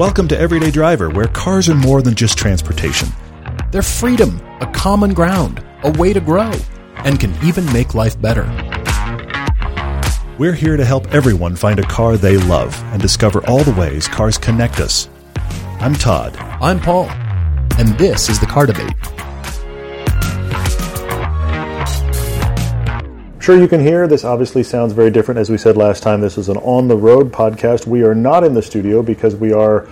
Welcome to Everyday Driver, where cars are more than just transportation. They're freedom, a common ground, a way to grow, and can even make life better. We're here to help everyone find a car they love and discover all the ways cars connect us. I'm Todd. I'm Paul, and this is the Car Debate. Sure, you can hear this obviously sounds very different. As we said last time, this is an on the road podcast. We are not in the studio because we are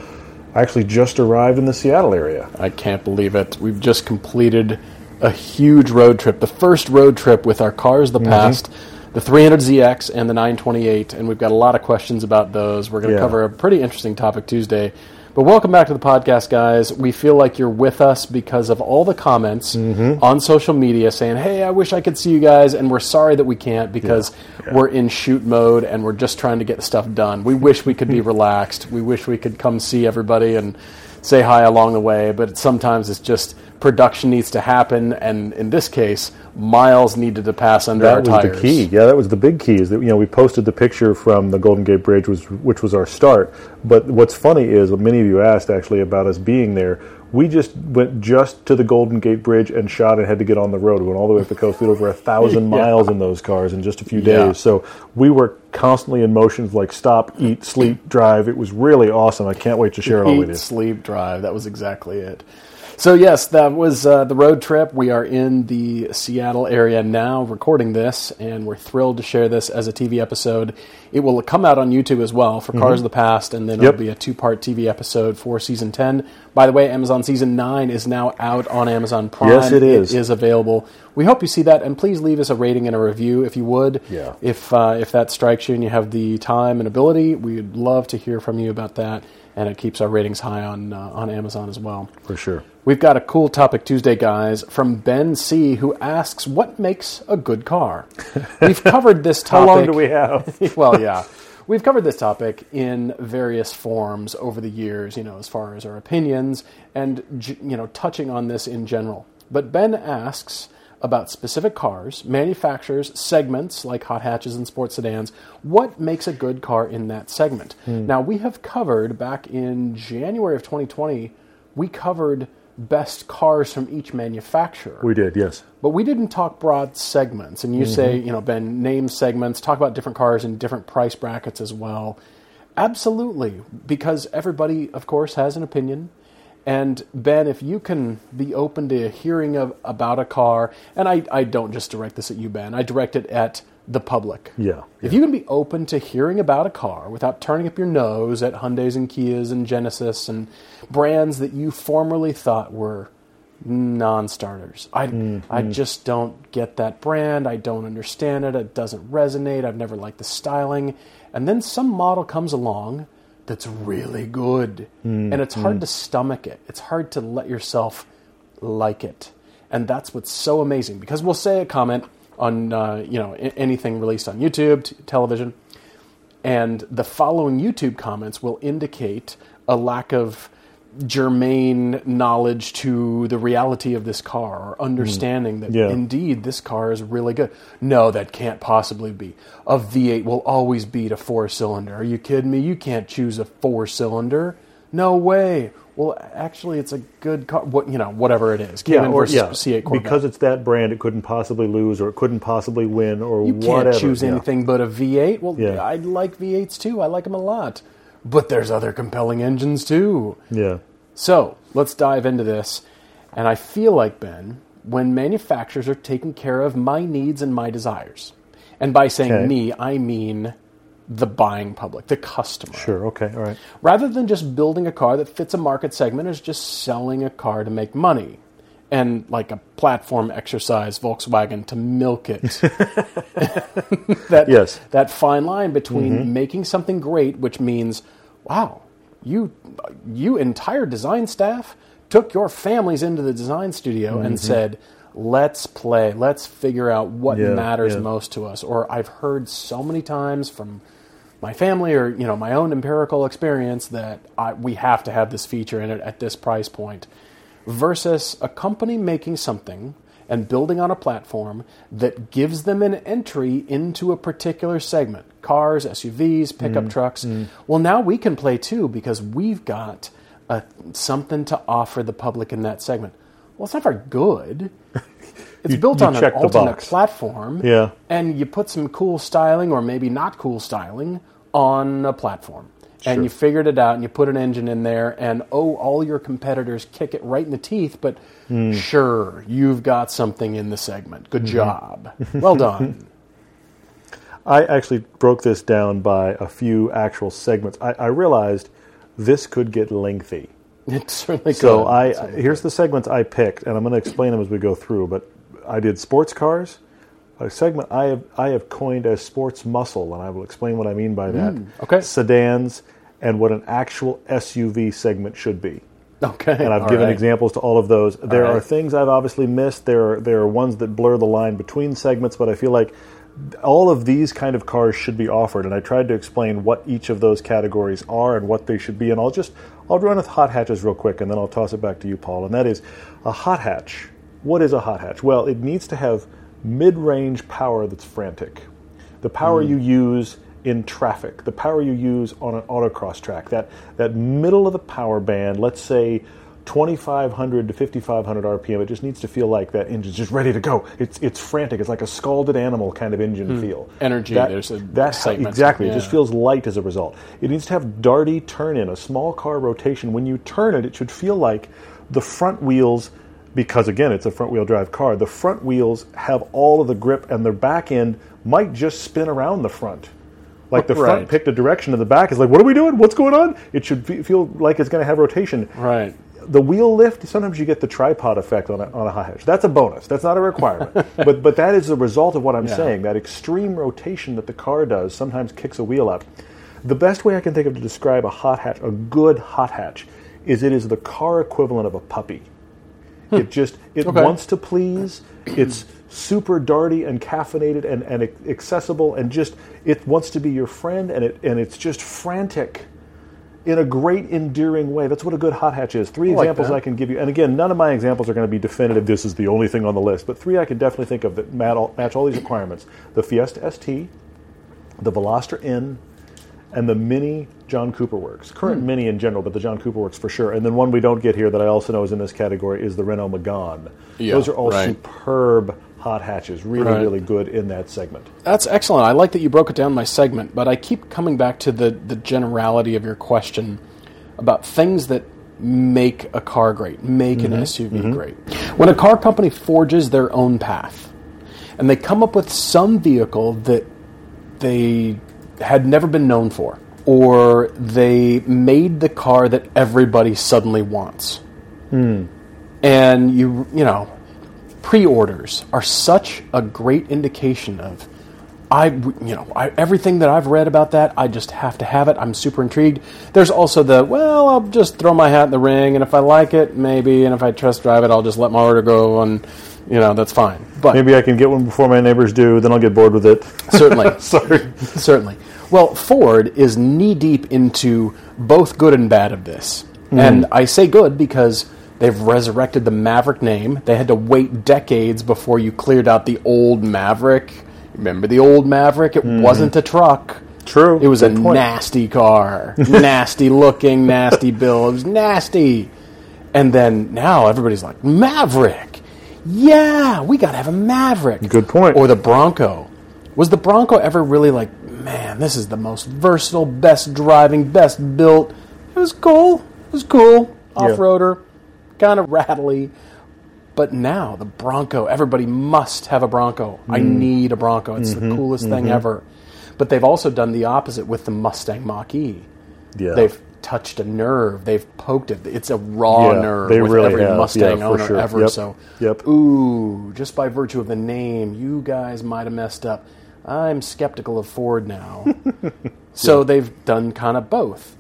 actually just arrived in the Seattle area. I can't believe it. We've just completed a huge road trip, the first road trip with our cars the mm-hmm. past, the 300ZX and the 928, and we've got a lot of questions about those. We're going to Yeah. cover a pretty interesting topic Tuesday. But welcome back to the podcast, guys. We feel like you're with us because of all the comments mm-hmm. on social media saying, "Hey, I wish I could see you guys," and we're sorry that we can't because we're in shoot mode and we're just trying to get stuff done. We wish we could be relaxed. We wish we could come see everybody and say hi along the way, but sometimes it's just production needs to happen, and in this case, miles needed to pass under our tires. That was the key. Yeah, that was the big key. Is that you know we posted the picture from the Golden Gate Bridge, was, which was our start. But what's funny is many of you asked actually about us being there. We just went just to the Golden Gate Bridge and shot and had to get on the road. We went all the way up the coast. We did over a thousand miles in those cars in just a few days. Yeah. So we were constantly in motion of like stop, eat, sleep, drive. It was really awesome. I can't wait to share it all with Eat, you. sleep, drive. That was exactly it. So yes, that was uh, the road trip. We are in the Seattle area now, recording this, and we're thrilled to share this as a TV episode. It will come out on YouTube as well for Cars of the Past, and then Mm-hmm. Yep. it'll be a two-part TV episode for season ten. By the way, Amazon season nine is now out on Amazon Prime. Yes, it is. It is available. We hope you see that, and please leave us a rating and a review if you would. Yeah. If uh, if that strikes you and you have the time and ability, we'd love to hear from you about that, and it keeps our ratings high on uh, on Amazon as well. For sure. We've got a cool topic Tuesday, guys, from Ben C, who asks, "What makes a good car?" We've covered this topic. How long do we have? well, yeah. We've covered this topic in various forms over the years, you know, as far as our opinions and, you know, touching on this in general. But Ben asks about specific cars, manufacturers, segments like hot hatches and sports sedans. What makes a good car in that segment? Hmm. Now, we have covered back in January of 2020, we covered best cars from each manufacturer. we did. Yes. But we didn't talk broad segments. And you mm-hmm. say, you know, Ben, name segments, talk about different cars in different price brackets as well. Absolutely. Because everybody, of course, has an opinion. And Ben, if you can be open to hearing of, about a car, and I, I don't just direct this at you, Ben, I direct it at the public. Yeah, If you can be open to hearing about a car without turning up your nose at Hyundais and Kias and Genesis and brands that you formerly thought were non-starters. I mm-hmm. I just don't get that brand. I don't understand it. It doesn't resonate. I've never liked the styling. And then some model comes along that's really good. And it's hard to stomach it. It's hard to let yourself like it. And that's what's so amazing because we'll say a comment on uh, you know anything released on YouTube, t- television, and the following YouTube comments will indicate a lack of germane knowledge to the reality of this car or hmm. understanding that Yeah. indeed this car is really good. No, that can't possibly be. A V8 will always beat a four cylinder. Are you kidding me? You can't choose a four cylinder. No way. Well, actually, it's a good car. What you know, whatever it is. Cayman or yeah, C8 Corvette. because it's that brand, it couldn't possibly lose, or it couldn't possibly win, or You can't choose Yeah. anything but a V8. Well, Yeah. I like V8s too. I like them a lot. But there's other compelling engines too. Yeah, So let's dive into this. And I feel like, Ben, when manufacturers are taking care of my needs and my desires, and by saying Okay. me, I mean the buying public, the customer. sure, okay, all right. Rather than just building a car that fits a market segment, is just selling a car to make money. And like a platform exercise, Volkswagen to milk it. that, Yes. Mm-hmm. that fine line between making something great, which means, wow, you, you entire design staff took your families into the design studio Mm-hmm. and said, let's play, let's figure out what Yeah, matters yeah. most to us. Or I've heard so many times from my family or you know my own empirical experience that I, we have to have this feature in it at this price point versus a company making something and building on a platform that gives them an entry into a particular segment cars, SUVs, pickup Mm-hmm. trucks. Well, now we can play too because we've got uh something to offer the public in that segment. Well, it's not very good. It's You- built you on an alternate platform. Yeah. And you put some cool styling or maybe not cool styling on a platform. And Sure. you figured it out and you put an engine in there and oh all your competitors kick it right in the teeth, but Hmm. sure, you've got something in the segment. Mm-hmm. Good job. Well done. I actually broke this down by a few actual segments. I, I realized this could get lengthy. it certainly So could. I Certainly here's the segments I picked, and I'm going to explain them as we go through. But I did sports cars, a segment I have I have coined as sports muscle, and I will explain what I mean by that. Mm, okay. Sedans and what an actual SUV segment should be. Okay. and I've all given right. examples to all of those. There right. are things I've obviously missed. There are there are ones that blur the line between segments, but I feel like all of these kind of cars should be offered, and I tried to explain what each of those categories are and what they should be. And I'll just I'll run with hot hatches real quick, and then I'll toss it back to you, Paul. And that is a hot hatch. What is a hot hatch? Well, it needs to have mid-range power that's frantic. The power hmm. you use in traffic, the power you use on an autocross track, that, that middle of the power band, let's say 2500 to 5500 RPM, it just needs to feel like that engine's just ready to go. It's, it's frantic. It's like a scalded animal kind of engine hmm. feel. Energy, That, there's a that excitement. exactly. It just feels light as a result. It needs to have darty turn in, a small car rotation. When you turn it, it should feel like the front wheels, because again, it's a front wheel drive car, the front wheels have all of the grip and their back end might just spin around the front. Like the front Right. picked a direction and the back is like, what are we doing? What's going on? It should fe- feel like it's going to have rotation. Right. The wheel lift, sometimes you get the tripod effect on a, on a high hatch. That's a bonus. That's not a requirement. but, but that is the result of what I'm Yeah. saying. That extreme rotation that the car does sometimes kicks a wheel up. The best way I can think of to describe a hot hatch, a good hot hatch, is it is the car equivalent of a puppy. It just it Okay. wants to please. It's super darty and caffeinated and, and accessible and just it wants to be your friend and it and it's just frantic in a great endearing way. That's what a good hot hatch is. Three I examples that. I can give you. And again, none of my examples are going to be definitive. This is the only thing on the list. But three I can definitely think of that match all, match all these requirements: the Fiesta ST, the Veloster N, and the Mini John Cooper Works. Current Hmm. Mini in general, but the John Cooper Works for sure. And then one we don't get here that I also know is in this category is the Renault Megane. Yeah, Those are all right. superb hot hatches. Really, Right. really good in that segment. That's excellent. I like that you broke it down my segment, but I keep coming back to the, the generality of your question about things that make a car great, make an SUV great. When a car company forges their own path and they come up with some vehicle that they had never been known for, or they made the car that everybody suddenly wants. Hmm. And you, you know, pre-orders are such a great indication of I you know I, everything that I've read about that I just have to have it I'm super intrigued there's also the well I'll just throw my hat in the ring and if I like it maybe and if I trust drive it I'll just let my order go and you know that's fine but Maybe I can get one before my neighbors do. Then I'll get bored with it. certainly Sorry. Certainly. Well, Ford is knee deep into both good and bad of this. Hmm. And I say good because they've resurrected the Maverick name. They had to wait decades before you cleared out the old Maverick. Remember the old Maverick? It mm-hmm. wasn't a truck. True. It was a point. nasty car. nasty looking, nasty build. It was nasty. And then now everybody's like, Maverick. Yeah, we got to have a Maverick. Good point. Or the Bronco. Was the Bronco ever really like, man, this is the most versatile, best driving, best built? It was cool. It was cool. Off roader, kind of rattly. But now the Bronco, everybody must have a Bronco. I Mm. need a Bronco. It's Mm-hmm. the coolest thing ever. But they've also done the opposite with the Mustang Mach E. Yeah. They've touched a nerve. They've poked it. It's a raw Yeah, nerve they with really every have. Mustang Yeah, for owner sure. ever. Yep. So, Yep. ooh, just by virtue of the name, you guys might have messed up. I'm skeptical of Ford now. so they've done kind of both.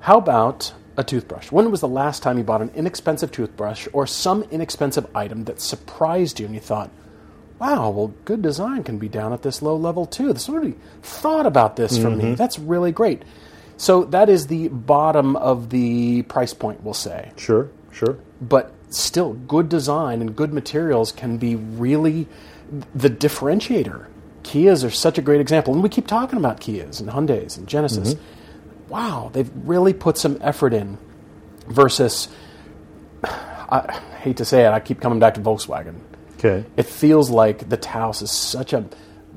How about a toothbrush? When was the last time you bought an inexpensive toothbrush or some inexpensive item that surprised you and you thought, wow, well, good design can be down at this low level too. This somebody thought about this for me. Mm-hmm. That's really great. So that is the bottom of the price point, we'll say. Sure. Sure. but still, good design and good materials can be really the differentiator. Kias are such a great example, and we keep talking about Kias and Hyundai's and Genesis. Mm-hmm. Wow, they've really put some effort in versus. I hate to say it, I keep coming back to Volkswagen. Okay. It feels like the Taos is such a.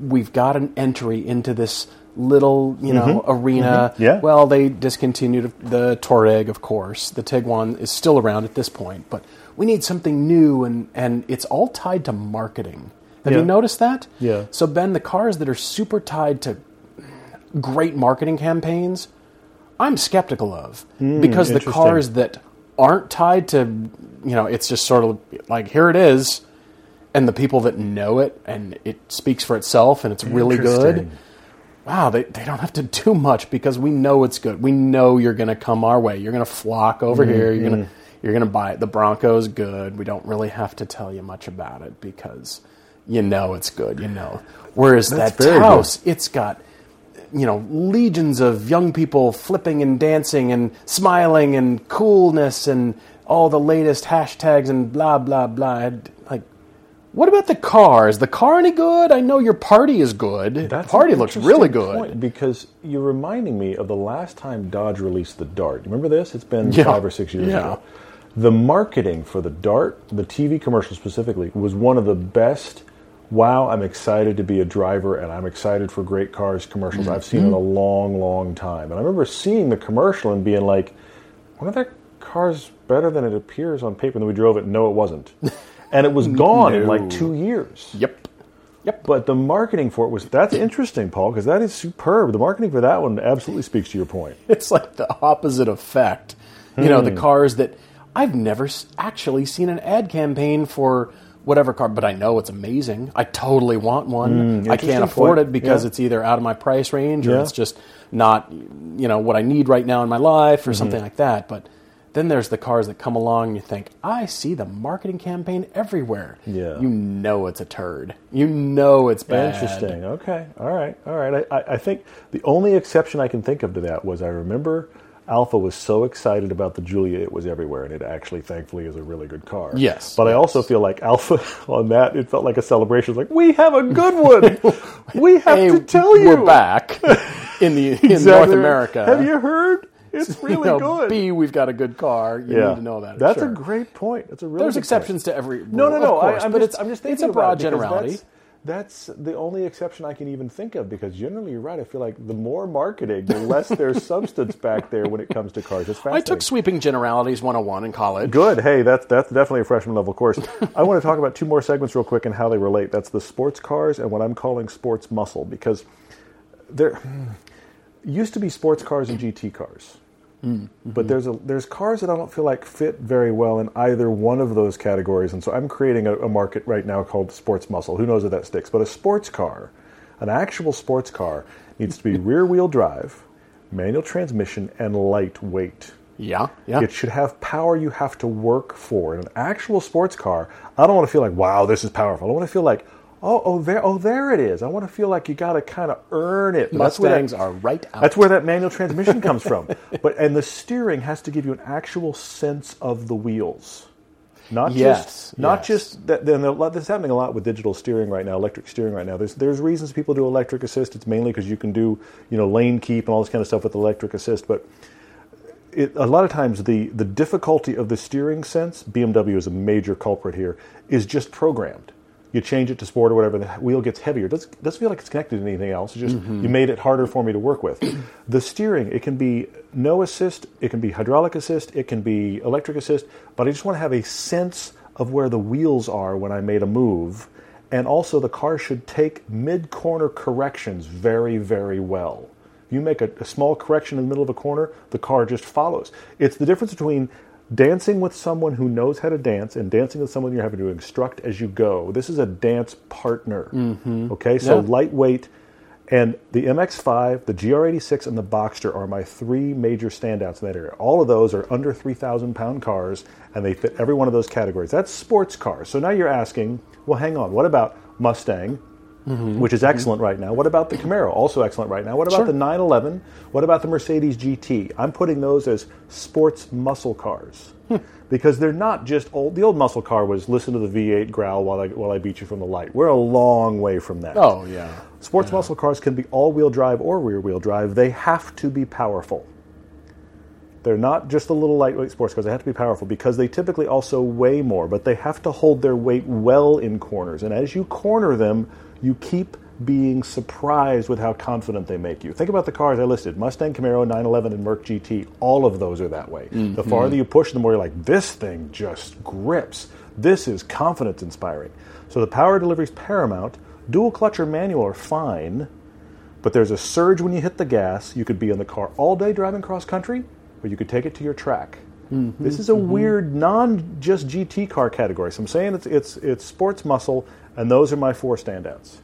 We've got an entry into this little, you know, arena. Mm-hmm. Yeah. Well, they discontinued the Touareg, of course. The Tiguan is still around at this point, but we need something new, and and it's all tied to marketing. Have Yeah. you noticed that? Yeah. So Ben, the cars that are super tied to great marketing campaigns, I'm skeptical of because the cars that aren't tied to, you know, it's just sort of like here it is, and the people that know it and it speaks for itself and it's really good. Wow, they, they don't have to do much because we know it's good. We know you're going to come our way. You're going to flock over Mm-hmm, here. You're going to you're going to buy it. The Bronco's good. We don't really have to tell you much about it because you know it's good. You know. Whereas That's that very good. It's got you know legions of young people flipping and dancing and smiling and coolness and all the latest hashtags and blah blah blah. Like, what about the car? Is the car any good? I know your party is good. That's party looks really good. because you're reminding me of the last time Dodge released the Dart. Remember this? It's been Yeah. five or six years Yeah. ago. The marketing for the Dart, the TV commercial specifically, was one of the best. Wow, I'm excited to be a driver and I'm excited for great cars commercials I've seen in Mm-hmm. a long, long time. And I remember seeing the commercial and being like, one of their cars better than it appears on paper. And then we drove it no, it wasn't. And it was gone in like two years. Yep. Yep. But the marketing for it was that's interesting, Paul, because that is superb. The marketing for that one absolutely speaks to your point. It's like the opposite effect. You know, the Hmm. cars that I've never actually seen an ad campaign for whatever car, but I know it's amazing. I totally want one. I Hmm, can't afford point. it because Yeah. it's either out of my price range or Yeah. it's just not, you know, what I need right now in my life or Mm-hmm. something like that. But then there's the cars that come along and you think, I see the marketing campaign everywhere. Yeah. You know it's a turd. You know it's bad. Interesting. Okay. All right. All right. I, I, I think the only exception I can think of to that was I remember Alfa was so excited about the Giulia, it was everywhere, and it actually, thankfully, is a really good car. Yes, But I also feel like Alfa on that, it felt like a celebration. It was like, we have a good one. we have Hey, to tell you. we're back in the in North America. Have you heard? It's You really know, good. B, we've got a good car. You yeah. need to know that. That's sure. a great point. That's a really There's good exceptions to every. Rule, No, no, no. Course, I, am but just, it's I'm just thinking it's a about broad it generality. That's, the only exception I can even think of because generally you're right. I feel like the more marketing, the less there's substance back there when it comes to cars. It's I took sweeping generalities 101 in college. Good. Hey, that's that's definitely a freshman level course. I want to talk about two more segments real quick and how they relate. That's the sports cars and what I'm calling sports muscle because there hmm, used to be sports cars and GT cars. Mm-hmm. But there's a there's cars that I don't feel like fit very well in either one of those categories, and so I'm creating a, a market right now called sports muscle. Who knows if that sticks? But a sports car, an actual sports car, needs to be rear wheel drive, manual transmission, and lightweight. Yeah, yeah. It should have power you have to work for. In an actual sports car, I don't want to feel like, wow, this is powerful. I want to feel like, oh, oh, there, oh, there it is. I want to feel like you got to kind of earn it. That's where that- Mustangs are right out. That's where that manual transmission comes from. But and the steering has to give you an actual sense of the wheels. Not Yes, just not yes. just that. Then a lot, this is happening a lot with digital steering right now, electric steering right now. There's there's reasons people do electric assist. It's mainly because you can do you know lane keep and all this kind of stuff with electric assist. But it, a lot of times the the difficulty of the steering sense, BMW is a major culprit here, is just programmed. You change it to sport or whatever, the wheel gets heavier. It doesn't, doesn't feel like it's connected to anything else. It's just mm-hmm. you made it harder for me to work with. the steering, it can be no assist, it can be hydraulic assist, it can be electric assist, but I just want to have a sense of where the wheels are when I made a move. And also, the car should take mid corner corrections very, very well. You make a, a small correction in the middle of a corner, the car just follows. It's the difference between dancing with someone who knows how to dance and dancing with someone you're having to instruct as you go. This is a dance partner. Mm-hmm. Okay, so Yeah. lightweight. And the MX5, the GR86, and the Boxster are my three major standouts in that area. All of those are under 3,000 pound cars, and they fit every one of those categories. That's sports cars. So now you're asking, well, hang on, what about Mustang, Mm-hmm. which is excellent right now. What about the Camaro? Also excellent right now. What about Sure. the 911? What about the Mercedes GT? I'm putting those as sports muscle cars. Hmm. Because they're not just old. The old muscle car was listen to the V8 growl while I while I beat you from the light. We're a long way from that. Oh yeah. Sports muscle cars can be all-wheel drive or rear-wheel drive. They have to be powerful. They're not just the little lightweight sports cars. They have to be powerful because they typically also weigh more, but they have to hold their weight well in corners. And as you corner them, you keep being surprised with how confident they make you. Think about the cars I listed Mustang, Camaro, 911, and Merc GT. All of those are that way. The mm-hmm. farther you push, the more you're like, this thing just grips. This is confidence inspiring. So the power delivery is paramount. Dual clutch or manual are fine, but there's a surge when you hit the gas. You could be in the car all day driving cross country, or you could take it to your track. Mm-hmm. This is a mm-hmm. weird, non just GT car category. So I'm saying it's, it's, it's sports muscle, and those are my four standouts.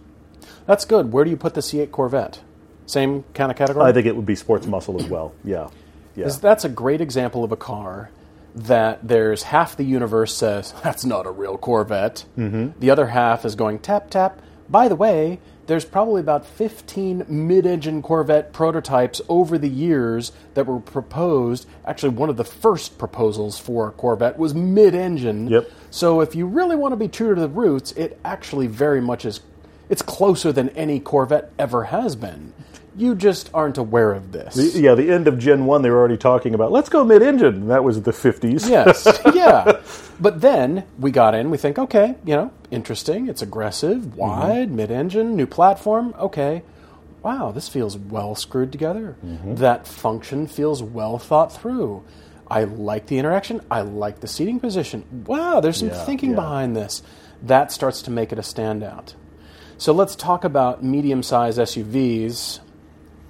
That's good. Where do you put the C8 Corvette? Same kind of category. I think it would be sports muscle as well. Yeah. Yeah. That's a great example of a car that there's half the universe says that's not a real Corvette. Mm-hmm. The other half is going tap tap. By the way, there's probably about 15 mid-engine Corvette prototypes over the years that were proposed. Actually, one of the first proposals for a Corvette was mid-engine. Yep. So if you really want to be true to the roots, it actually very much is. It's closer than any Corvette ever has been. You just aren't aware of this. yeah, the end of Gen 1, they were already talking about, let's go mid engine. That was the 50s. Yes, yeah. But then we got in, we think, okay, you know, interesting. It's aggressive, mm-hmm. wide, mid engine, new platform. Okay. Wow, this feels well screwed together. Mm-hmm. That function feels well thought through. I like the interaction. I like the seating position. Wow, there's some Yeah, thinking yeah. behind this. That starts to make it a standout. So let's talk about medium sized SUVs.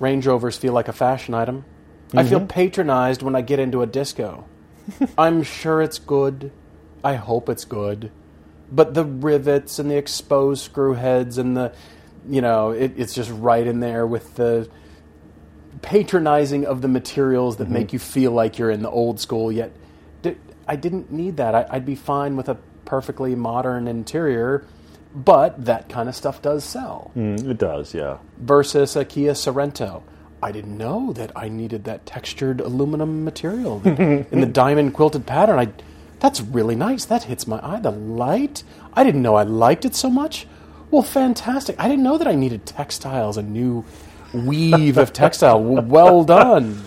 Range Rovers feel like a fashion item. I feel mm-hmm. patronized when I get into a disco. I'm sure it's good. I hope it's good. But the rivets and the exposed screw heads and the, you know, it, it's just right in there with the patronizing of the materials that mm-hmm. make you feel like you're in the old school. Yet, I didn't need that. I, I'd be fine with a perfectly modern interior, but that kind of stuff does sell Mm, it does, yeah. versus a Kia Sorento. I didn't know that I needed that textured aluminum material in the diamond quilted pattern. I, that's really nice. That hits my eye. The light. I didn't know I liked it so much. Well, fantastic. I didn't know that I needed textiles, a new weave of textile. Well done.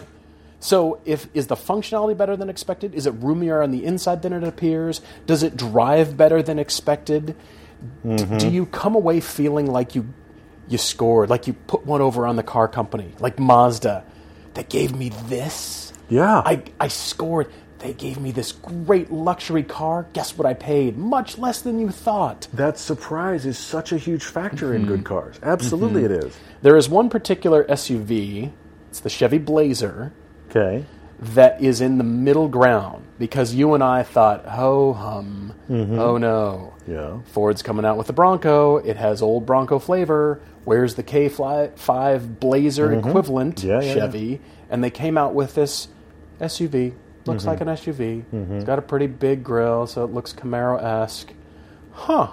So, if is the functionality better than expected? Is it roomier on the inside than it appears? Does it drive better than expected? D- do you come away feeling like you you scored, like you put one over on the car company, like Mazda? They gave me this. Yeah. I I scored. They gave me this great luxury car. Guess what I paid? Much less than you thought. that surprise is such a huge factor in good mm-hmm. cars. Absolutely, mm-hmm. it is. There is one particular SUV. It's the Chevy Blazer. Okay. That is in the middle ground because you and I thought, ho hum, oh no. Yeah. Ford's coming out with the Bronco. It has old Bronco flavor. Where's the K5 Blazer equivalent Mm-hmm. Yeah, yeah, Chevy? And they came out with this SUV. Looks Mm-hmm. like an SUV. It's got a pretty big grill, so it looks Camaro esque. Huh.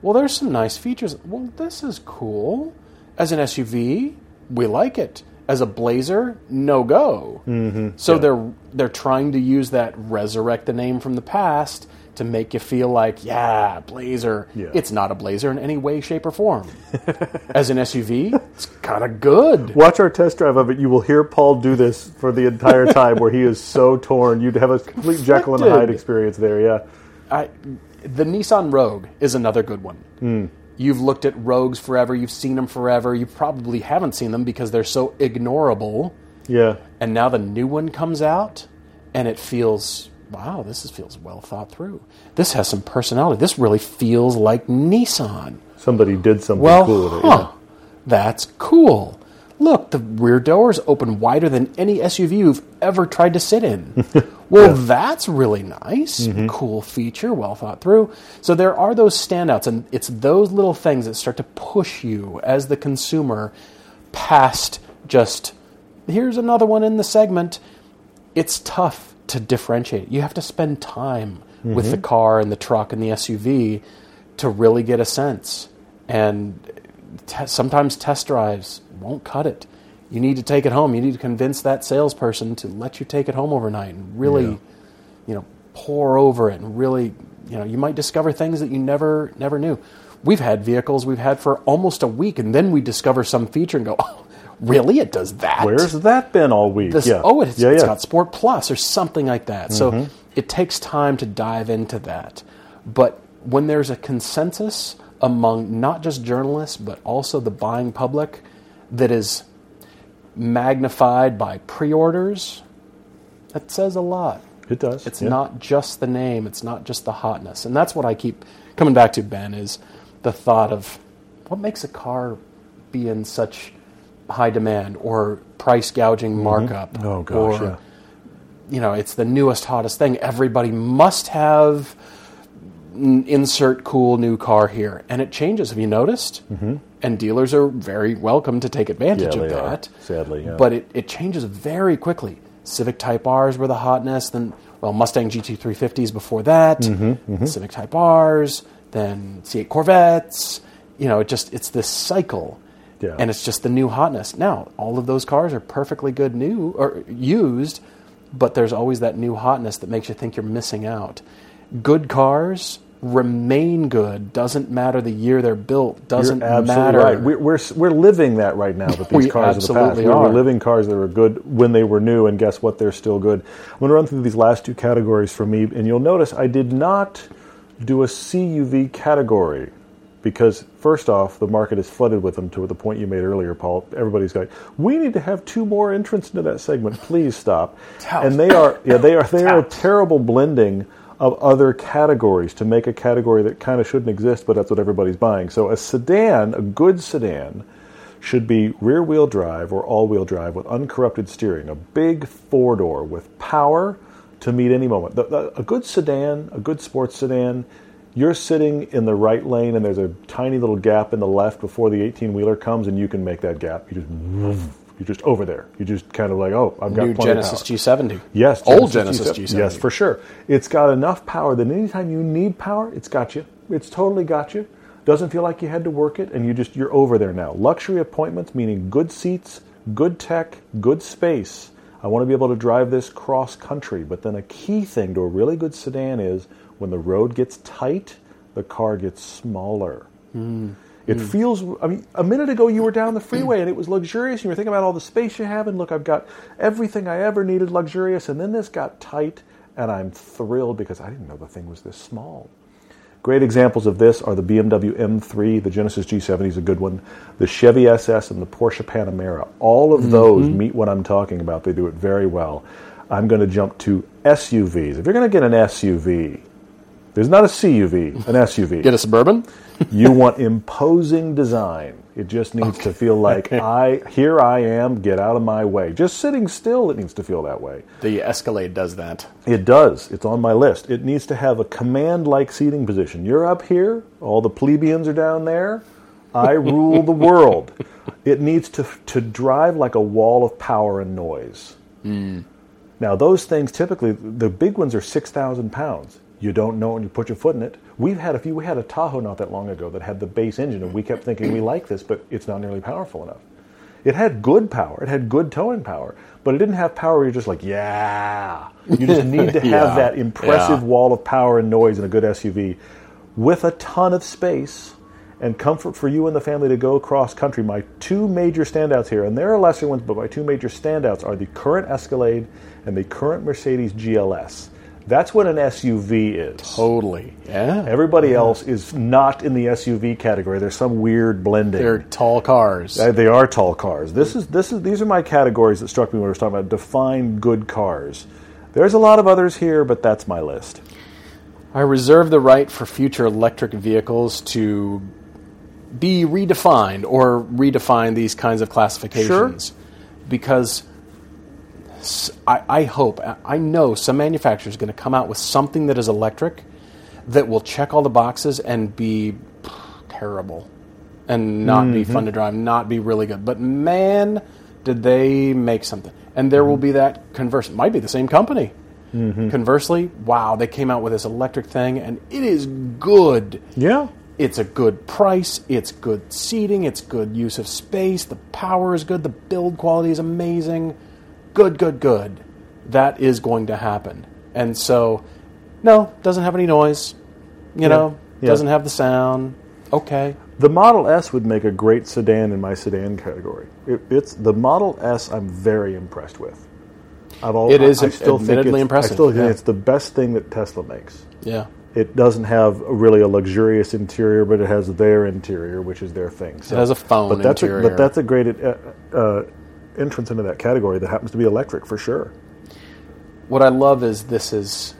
Well, there's some nice features. Well, this is cool. As an SUV, we like it. As a Blazer, no go. Mm-hmm. So they're they're trying to use that resurrect the name from the past to make you feel like, yeah, Blazer. Yeah. It's not a Blazer in any way, shape, or form. As an SUV, it's kind of good. Watch our test drive of it. You will hear Paul do this for the entire time where he is so torn. You'd have a complete Jekyll and Hyde experience there, yeah. I, the Nissan Rogue is another good one. Hmm. You've looked at Rogues forever. You've seen them forever. You probably haven't seen them because they're so ignorable. Yeah. And now the new one comes out, and it feels wow. This is, feels well thought through. This has some personality. This really feels like Nissan. Somebody did something Well, cool with it. huh, that's cool. Look, the rear doors open wider than any SUV you've ever tried to sit in. well, that's really nice. Mm-hmm. Cool feature, well thought through. So there are those standouts, and it's those little things that start to push you as the consumer past just here's another one in the segment. It's tough to differentiate. You have to spend time with the mm-hmm. car and the truck and the SUV to really get a sense. And sometimes test drives won't cut it. You need to take it home. You need to convince that salesperson to let you take it home overnight and really, Yeah. you know, pour over it and really, you know, you might discover things that you never never knew. We've had vehicles we've had for almost a week, and then we discover some feature and go, "Oh, really? It does that? Where's that been all week? this? yeah. Oh, it's, yeah, it's got Sport Plus or something like that. Mm-hmm. So it takes time to dive into that. But when there's a consensus among not just journalists but also the buying public that is magnified by pre-orders, that says a lot. It does. It's yeah. not just the name, it's not just the hotness. And that's what I keep coming back to, Ben, is the thought of what makes a car be in such high demand or price gouging markup. Oh, gosh, or, yeah. You know, it's the newest, hottest thing. Everybody must have insert cool new car here. And it changes. Have you noticed? Mm-hmm. And dealers are very welcome to take advantage Yeah, of they are, that. sadly, yeah. But it, it changes very quickly. Civic Type R's were the hotness, then, well, Mustang GT350s before that, Mm-hmm, Civic Type R's, then C8 Corvettes. You know, it just, it's this cycle. Yeah. And it's just the new hotness. Now, all of those cars are perfectly good new or used, but there's always that new hotness that makes you think you're missing out. Good cars remain good. Doesn't matter the year they're built. Doesn't matter. right. We're, we're, we're living that right now with these cars of the past. absolutely We're, living cars that were good when they were new, and guess what? They're still good. I'm going to run through these last two categories for me, and you'll notice I did not do a CUV category because, first off, the market is flooded with them to the point you made earlier, Paul. Everybody's going, we need to have two more entrants into that segment. Please stop. Tout. And they are, yeah, they are, they are a terrible blending of other categories to make a category that kind of shouldn't exist, but that's what everybody's buying. So a sedan, a good sedan, should be rear wheel drive or all wheel drive with uncorrupted steering, a big four door with power to meet any moment. The, the, a good sedan, a good sports sedan, you're sitting in the right lane and there's a tiny little gap in the left before the 18 wheeler comes and you can make that gap. You just, you're just over there. You just kind of like, oh, I've got New Genesis. G70. Yes, Old Genesis G70. Yes, for sure. It's got enough power that anytime you need power, it's got you. It's totally got you. Doesn't feel like you had to work it, and you just you're over there now. Luxury appointments meaning good seats, good tech, good space. I want to be able to drive this cross country, but then a key thing to a really good sedan is when the road gets tight, the car gets smaller. Hmm. It mm. feels. I mean, a minute ago you were down the freeway and it was luxurious. And you were thinking about all the space you have, and look, I've got everything I ever needed luxurious. And then this got tight, and I'm thrilled because I didn't know the thing was this small. Great examples of this are the BMW M3, the Genesis G70 is a good one, the Chevy SS, and the Porsche Panamera. All of mm-hmm. those meet what I'm talking about. They do it very well. I'm going to jump to SUVs. If you're going to get an SUV, there's not a CUV, an SUV Get a Suburban? you want imposing design. It just needs to feel like I here I am, get out of my way. Just sitting still it needs to feel that way. The Escalade does that. It does. It's on my list. It needs to have a command like seating position. You're up here, all the plebeians are down there. I rule the world. It needs to to drive like a wall of power and noise. Hmm. Now, those things typically, the big ones are 6,000 pounds. You don't know when you put your foot in it. We've had a few, we had a Tahoe not that long ago that had the base engine, and we kept thinking we like this, but it's not nearly powerful enough. It had good power, it had good towing power, but it didn't have power where you're just like, yeah. You just need to have Yeah, that impressive yeah. wall of power and noise in a good SUV with a ton of space and comfort for you and the family to go cross country. My two major standouts here, and there are lesser ones, but my two major standouts are the current Escalade and the current Mercedes GLS. That's what an SUV is. Totally. Yeah. Everybody else is not in the SUV category. There's some weird blending. They're tall cars. They are tall cars. This is this is these are my categories that struck me when we were talking about define good cars. There's a lot of others here, but that's my list. I reserve the right for future electric vehicles to be redefined or redefine these kinds of classifications because s- I, I hope, I- know some manufacturer is going to come out with something that is electric that will check all the boxes and be terrible and not be fun mm-hmm. to drive, not be really good. But man, did they make something. And there will be mm-hmm. that converse. It might be the same company. Mm-hmm. Conversely, wow, they came out with this electric thing and it is good. Yeah. it's a good price, it's good seating, it's good use of space, the power is good, the build quality is amazing. Good, good, good. That is going to happen. And so, no, doesn't have any noise. You know, Yeah. doesn't have the sound. Okay. The Model S would make a great sedan in my sedan category. It, it's the Model S. I'm very impressed with. I've al- It is I, I still think admittedly it's, impressive, I still think yeah. it's the best thing that Tesla makes. Yeah. It doesn't have really a luxurious interior, but it has their interior, which is their thing. So, it has a phone but that's A, but that's a great uh, uh, entrance into that category that happens to be electric for sure. What I love is this is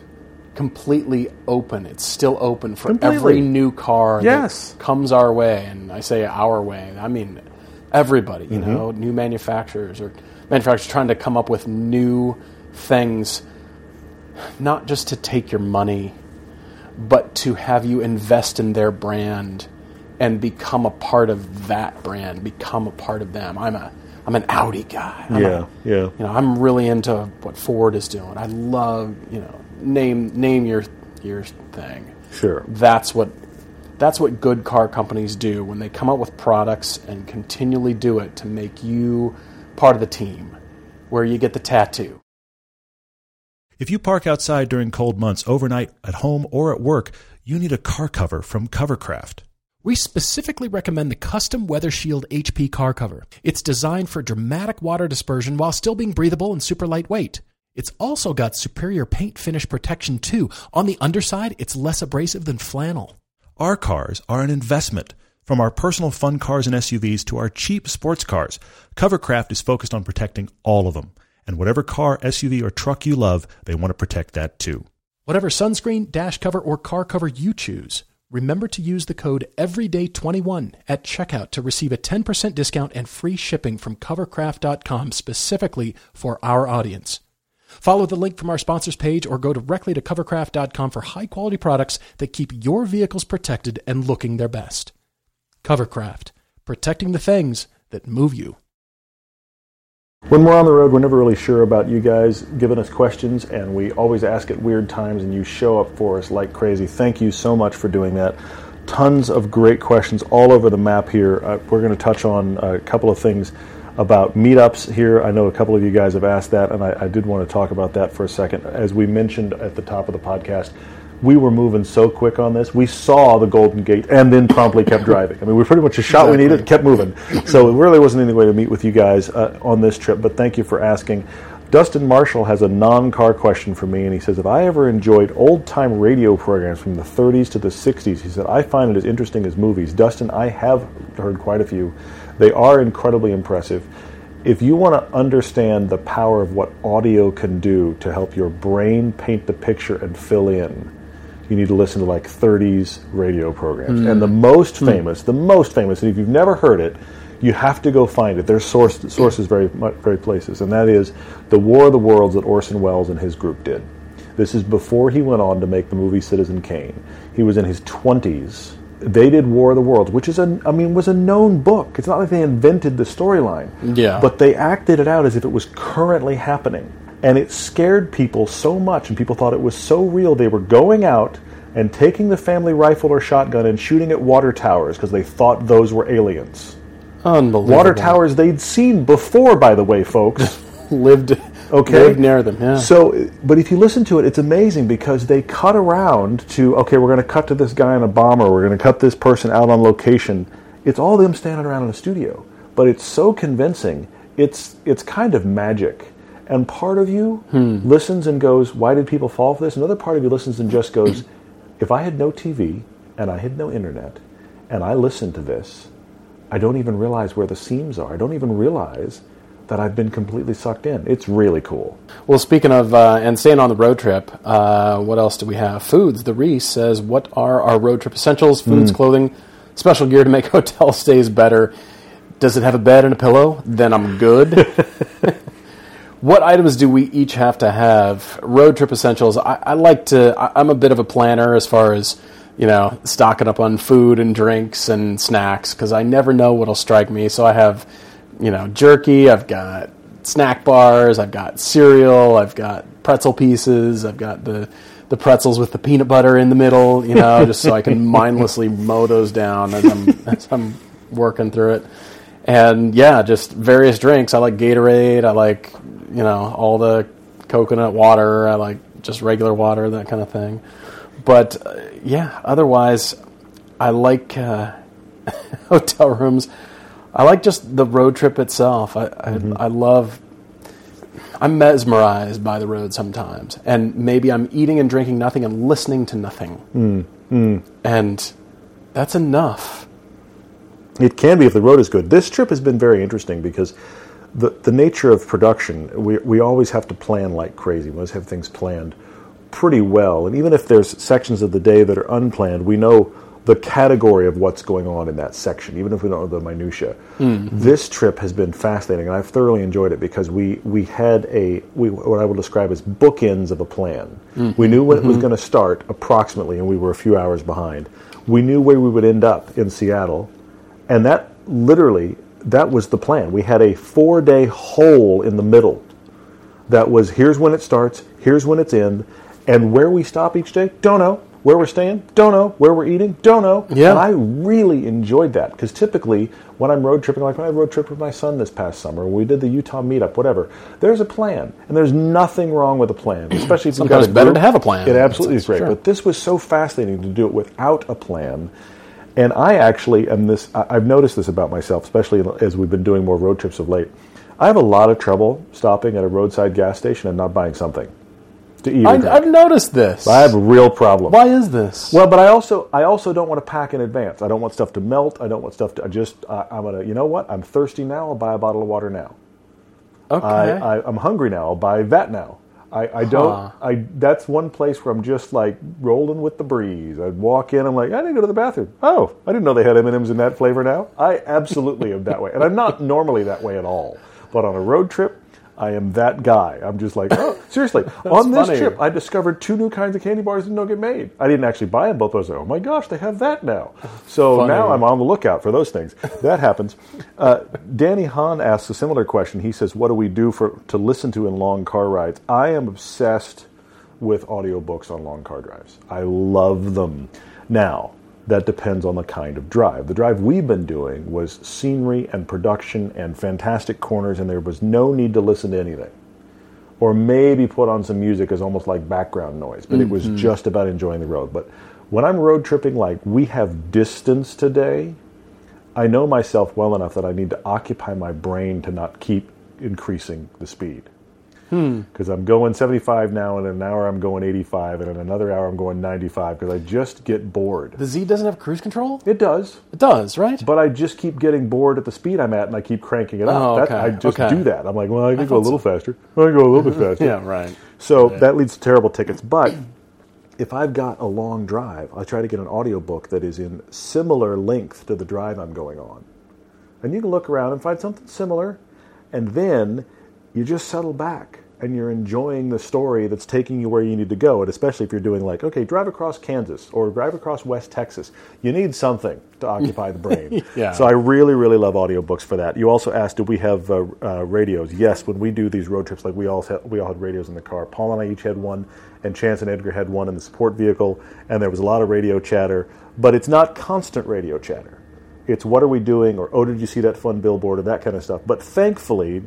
completely open. It's still open for Completely. every new car Yes. that comes our way. And I say our way, I mean everybody, you Mm-hmm. know, new manufacturers or manufacturers trying to come up with new things, not just to take your money, but to have you invest in their brand and become a part of that brand, become a part of them. I'm a I'm an Audi guy. I'm a- yeah, yeah. you know, I'm really into what Ford is doing. I love, you know, name name your your thing. Sure. That's what that's what good car companies do when they come up with products and continually do it to make you part of the team where you get the tattoo. If you park outside during cold months overnight, at home, or at work, you need a car cover from Covercraft. We specifically recommend the custom Weather Shield HP car cover. It's designed for dramatic water dispersion while still being breathable and super lightweight. It's also got superior paint finish protection too. On the underside, it's less abrasive than flannel. Our cars are an investment. From our personal fun cars and SUVs to our cheap sports cars, Covercraft is focused on protecting all of them. And whatever car, SUV, or truck you love, they want to protect that too. Whatever sunscreen, dash cover, or car cover you choose, remember to use the code EVERYDAY21 at checkout to receive a 10% discount and free shipping from covercraft.com specifically for our audience. Follow the link from our sponsors page or go directly to covercraft.com for high quality products that keep your vehicles protected and looking their best. Covercraft, protecting the things that move you. When we're on the road, we're never really sure about you guys giving us questions, and we always ask at weird times, and you show up for us like crazy. Thank you so much for doing that. Tons of great questions all over the map here. Uh, we're going to touch on a couple of things about meetups here. I know a couple of you guys have asked that, and I, I did want to talk about that for a second. As we mentioned at the top of the podcast, we were moving so quick on this. We saw the Golden Gate and then promptly kept driving. I mean, we pretty much a shot we needed, and kept moving. So it really wasn't any way to meet with you guys uh, on this trip. But thank you for asking. Dustin Marshall has a non-car question for me, and he says, "If I ever enjoyed old-time radio programs from the 30s to the 60s, he said I find it as interesting as movies." Dustin, I have heard quite a few. They are incredibly impressive. If you want to understand the power of what audio can do to help your brain paint the picture and fill in, you need to listen to like 30s radio programs. Mm. And the most mm. famous, the most famous, and if you've never heard it, you have to go find it. There's source, sources very, very places, and that is the War of the Worlds that Orson Welles and his group did. This is before he went on to make the movie Citizen Kane. He was in his 20s. They did War of the Worlds, which is a, I mean, was a known book. It's not like they invented the storyline. Yeah. But they acted it out as if it was currently happening. And it scared people so much, and people thought it was so real, they were going out and taking the family rifle or shotgun and shooting at water towers because they thought those were aliens. Unbelievable. Water towers they'd seen before, by the way, folks. lived Okay. lived near them. Yeah. So, but if you listen to it, it's amazing because they cut around to okay, we're going to cut to this guy in a bomber, we're going to cut this person out on location. It's all them standing around in a studio, but it's so convincing. It's it's kind of magic, and part of you listens and goes, "Why did people fall for this?" Another part of you listens and just goes, "If I had no TV and I had no internet, and I listened to this, I don't even realize where the seams are. I don't even realize." That I've been completely sucked in. It's really cool. Well, speaking of uh, and staying on the road trip, uh, what else do we have? Foods. The Reese says, "What are our road trip essentials? Foods, clothing, special gear to make hotel stays better. Does it have a bed and a pillow? Then I'm good." what items do we each have to have? Road trip essentials. I, I like to. I, I'm a bit of a planner as far as you know, stocking up on food and drinks and snacks because I never know what'll strike me. So I have, you know, jerky. I've got snack bars. I've got cereal. I've got pretzel pieces. I've got the the pretzels with the peanut butter in the middle, you know, just so I can mindlessly mow those down as I'm as I'm working through it. And yeah, just various drinks. I like Gatorade. I like you know all the coconut water. I like just regular water, that kind of thing. But uh, yeah, otherwise, I like uh, hotel rooms. I like just the road trip itself. I I, I love. I'm mesmerized by the road sometimes, and maybe I'm eating and drinking nothing and listening to nothing, and that's enough. It can be if the road is good. This trip has been very interesting because the, the nature of production, we, we always have to plan like crazy. We always have things planned pretty well. And even if there's sections of the day that are unplanned, we know the category of what's going on in that section, even if we don't know the minutia. Mm-hmm. This trip has been fascinating, and I've thoroughly enjoyed it because we, we had a we, what I will describe as bookends of a plan. Mm-hmm. We knew when it was mm-hmm. going to start approximately, and we were a few hours behind. We knew where we would end up in Seattle, and that literally that was the plan. We had a four day hole in the middle that was here's when it starts, here's when it's in, and where we stop each day, don't know. Where we're staying, don't know. Where we're eating, don't know. Yeah. And I really enjoyed that because typically when I'm road tripping, like when I road tripped with my son this past summer, we did the Utah meetup, whatever. There's a plan, and there's nothing wrong with a plan, especially if you've got Sometimes a better group. to have a plan. It absolutely is great, sure. but this was so fascinating to do it without a plan. And I actually, am this, I've noticed this about myself, especially as we've been doing more road trips of late. I have a lot of trouble stopping at a roadside gas station and not buying something to eat. I, I've noticed this. I have a real problem. Why is this? Well, but I also I also don't want to pack in advance. I don't want stuff to melt. I don't want stuff to. I just I, I'm gonna. You know what? I'm thirsty now. I'll buy a bottle of water now. okay. I, I, I'm hungry now. I'll buy that now. I, I don't. Huh. I that's one place where I'm just like rolling with the breeze. I'd walk in. I'm like, I didn't go to the bathroom. Oh, I didn't know they had M and M's in that flavor now. I absolutely am that way, and I'm not normally that way at all. But on a road trip, I am that guy. I'm just like, oh, seriously. on this funny. trip, I discovered two new kinds of candy bars that know get made. I didn't actually buy them both. I was like, oh my gosh, they have that now. So Funny. now I'm on the lookout for those things. That happens. Uh, Danny Hahn asks a similar question. He says, "What do we do for to listen to in long car rides?" I am obsessed with audiobooks on long car drives. I love them. Now, that depends on the kind of drive. The drive we've been doing was scenery and production and fantastic corners, and there was no need to listen to anything. Or maybe put on some music as almost like background noise, but it was mm-hmm. just about enjoying the road. But when I'm road tripping, like we have distance today, I know myself well enough that I need to occupy my brain to not keep increasing the speed. Hmm. Because I'm going 75 now, and in an hour I'm going 85, and in another hour I'm going 95, because I just get bored. the Z doesn't have cruise control? It does, It does, right? but I just keep getting bored at the speed I'm at, and I keep cranking it up. Oh, That- I just okay. do that. I'm like, well, I can go a little faster. I can go a little bit faster. yeah, right. So that leads to terrible tickets. But if I've got a long drive, I try to get an audiobook that is in similar length to the drive I'm going on. And you can look around and find something similar, and then you just settle back and you're enjoying the story that's taking you where you need to go. And especially if you're doing like, okay, drive across Kansas or drive across West Texas, you need something to occupy the brain. Yeah. So I really, really love audiobooks for that. You also asked, do we have uh, uh, radios? Yes, when we do these road trips, like we all had, we all had radios in the car. Paul and I each had one, and Chance and Edgar had one in the support vehicle, and there was a lot of radio chatter. But it's not constant radio chatter. It's what are we doing, or oh, did you see that fun billboard, or that kind of stuff. But thankfully,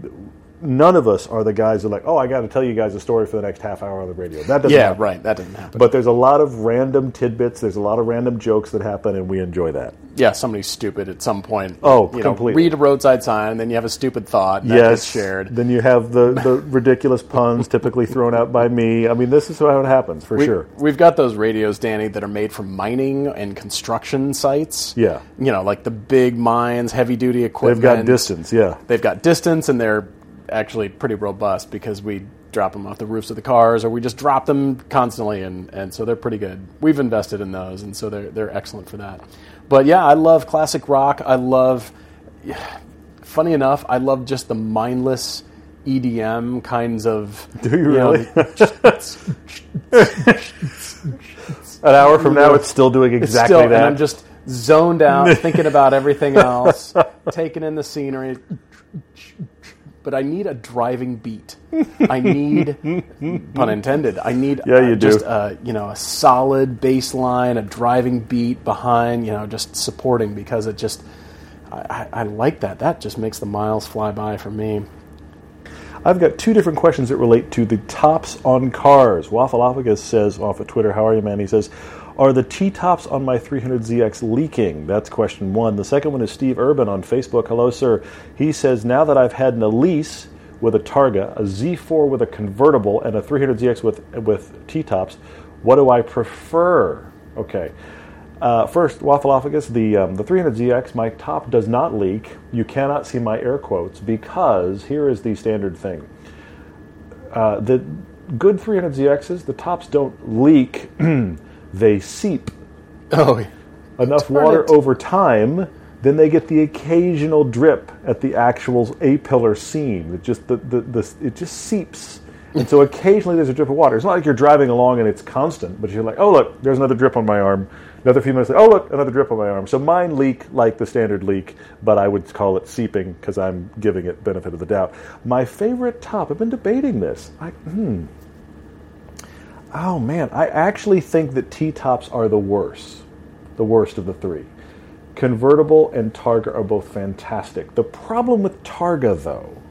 none of us are the guys that are like, oh, I got to tell you guys a story for the next half hour on the radio. That doesn't Yeah, happen. right. That doesn't happen. But there's a lot of random tidbits. There's a lot of random jokes that happen, and we enjoy that. yeah, somebody's stupid at some point. Oh, you know, completely. read a roadside sign, and then you have a stupid thought and that yes, shared. Then you have the, the ridiculous puns typically thrown out by me. I mean, this is how it happens for We, sure. We've got those radios, Danny, that are made for mining and construction sites. Yeah. You know, like the big mines, heavy duty equipment. They've got distance, yeah. They've got distance, and they're actually pretty robust because we drop them off the roofs of the cars, or we just drop them constantly, and, and so they're pretty good. We've invested in those, and so they're they're excellent for that. But yeah, I love classic rock. I love. Funny enough, I love just the mindless EDM kinds of. Do you know, really? An hour from now, it's still doing exactly still, that. And I'm just zoned out, thinking about everything else, taking in the scenery. But I need a driving beat. I need, pun intended, I need Yeah, you uh, do. just a, you know, a solid bassline, a driving beat behind, you know, just supporting because it just, I, I, I like that. That just makes the miles fly by for me. I've got two different questions that relate to the tops on cars. Waffleophagus says off of Twitter, How are you, man? He says, Are the T tops on my 300ZX leaking? That's question one. The second one is Steve Urban on Facebook. Hello, sir. He says, Now that I've had an Elise with a Targa, a Z4 with a convertible, and a 300ZX with, with T tops, what do I prefer? Okay. Uh, first, Waffleophagus, the um, the 300ZX, my top does not leak. You cannot see my air quotes because here is the standard thing. Uh, the good 300ZXs, the tops don't leak; they seep Oh, yeah. enough Turn water it. over time. Then they get the occasional drip at the actual A pillar seam. It just the, the, the it just seeps. And so occasionally there's a drip of water. It's not like you're driving along and it's constant, but you're like, oh look, there's another drip on my arm. Another few minutes, like, oh look, another drip on my arm. So mine leak like the standard leak, but I would call it seeping because I'm giving it benefit of the doubt. My favorite top, I've been debating this. I, hmm. Oh man, I actually think that T tops are the worst, the worst of the three. Convertible and Targa are both fantastic. The problem with Targa, though,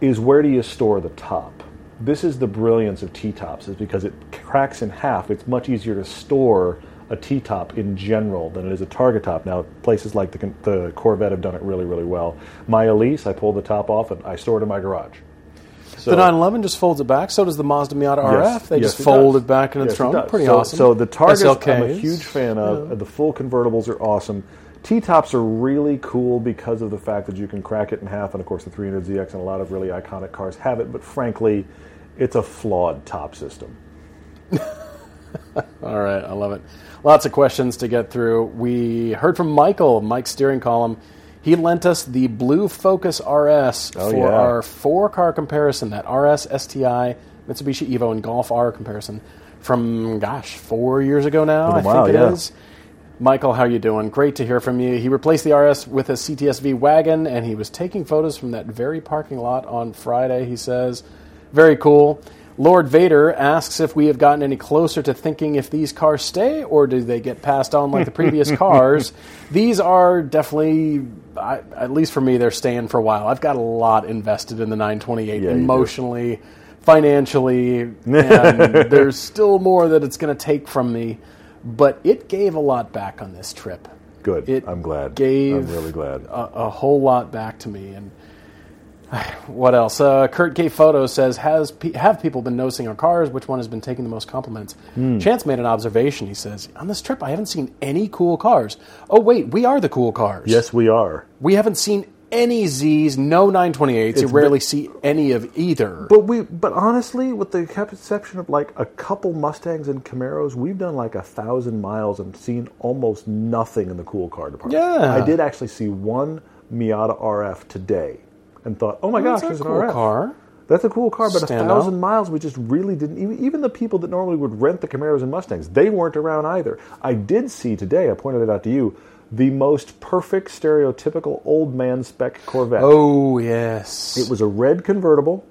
is where do you store the top? This is the brilliance of T tops, is because it cracks in half. It's much easier to store a T top in general than it is a Targa top. Now, places like the, the Corvette have done it really, really well. My Elise, I pull the top off and I store it in my garage. So, The 911 just folds it back. So does the Mazda Miata RF. Yes, they yes, just it fold does. it back in its Yes, it trunk. Pretty so, awesome. So the Targas, I'm a huge fan of. The full convertibles are awesome. T tops are really cool because of the fact that you can crack it in half, and of course the 300ZX and a lot of really iconic cars have it. But frankly, it's a flawed top system. All right, I love it. Lots of questions to get through. We heard from Michael, Mike's steering column. He lent us the Blue Focus RS Oh, for yeah. our four car comparison, that RS, STI, Mitsubishi Evo, and Golf R comparison from, gosh, four years ago now, I while, think it yeah. is. Michael, how you doing? Great to hear from you. He replaced the RS with a CTSV wagon, and he was taking photos from that very parking lot on Friday. He says, "Very cool." Lord Vader asks if we have gotten any closer to thinking if these cars stay or do they get passed on like the previous cars. These are definitely, I, at least for me, they're staying for a while. I've got a lot invested in the 928 Yeah, emotionally, financially, and there's still more that it's going to take from me. But it gave a lot back on this trip. Good. It I'm glad. gave I'm really glad. a, a whole lot back to me. And what else? Uh, Kurt K. Photo says, "Has pe- have people been noticing our cars? Which one has been taking the most compliments?" Hmm. Chance made an observation. He says, "On this trip, I haven't seen any cool cars. Oh wait, we are the cool cars. yes, we are. we haven't seen any Z's, no 928s. you rarely been- see any of either. But we, but honestly, with the exception of like a couple Mustangs and Camaros, we've done like a thousand miles and seen almost nothing in the cool car department. Yeah. I did actually see one Miata RF today, and thought, oh my gosh, That's there's a an cool RF. car. That's a cool car, but a thousand out. miles, we just really didn't. Even, even the people that normally would rent the Camaros and Mustangs, they weren't around either. I did see today. I pointed it out to you. The most perfect stereotypical old man spec Corvette. Oh yes, It was a red convertible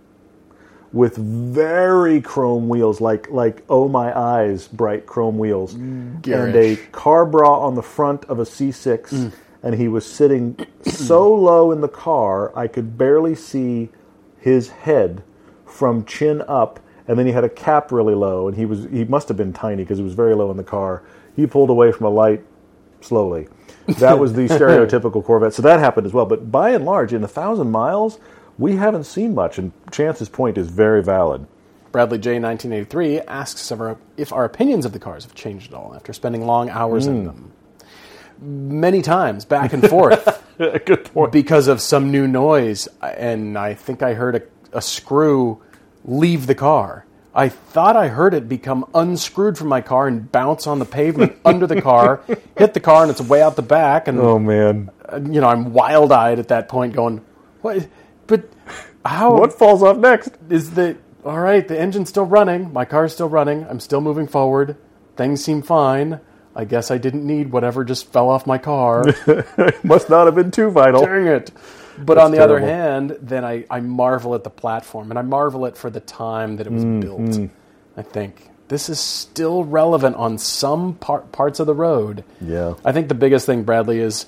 with very chrome wheels, like like oh my eyes, bright chrome wheels, and a car bra on the front of a C6. Mm. And he was sitting so low in the car, I could barely see his head from chin up. And then he had a cap really low, and he was he must have been tiny because he was very low in the car. He pulled away from a light slowly. That was the stereotypical Corvette. So that happened as well. But by and large, in a thousand miles, we haven't seen much. And Chance's point is very valid. Bradley J. 1983 asks if our, if our opinions of the cars have changed at all after spending long hours Hmm. in them. Many times, back and forth, Good point. because of some new noise. And I think I heard a, a screw leave the car. I thought I heard it become unscrewed from my car and bounce on the pavement under the car, hit the car, and it's way out the back. And oh man, uh, you know, I'm wild eyed at that point, going, "What? But how? what falls off next? is the all right? The engine's still running. My car's still running. I'm still moving forward. Things seem fine. I guess I didn't need whatever just fell off my car. Must not have been too vital. Dang it! But That's on the other hand, then I, I marvel at the platform, and I marvel at for the time that it was Mm, built. I think this is still relevant on some par- parts of the road. Yeah. I think the biggest thing, Bradley, is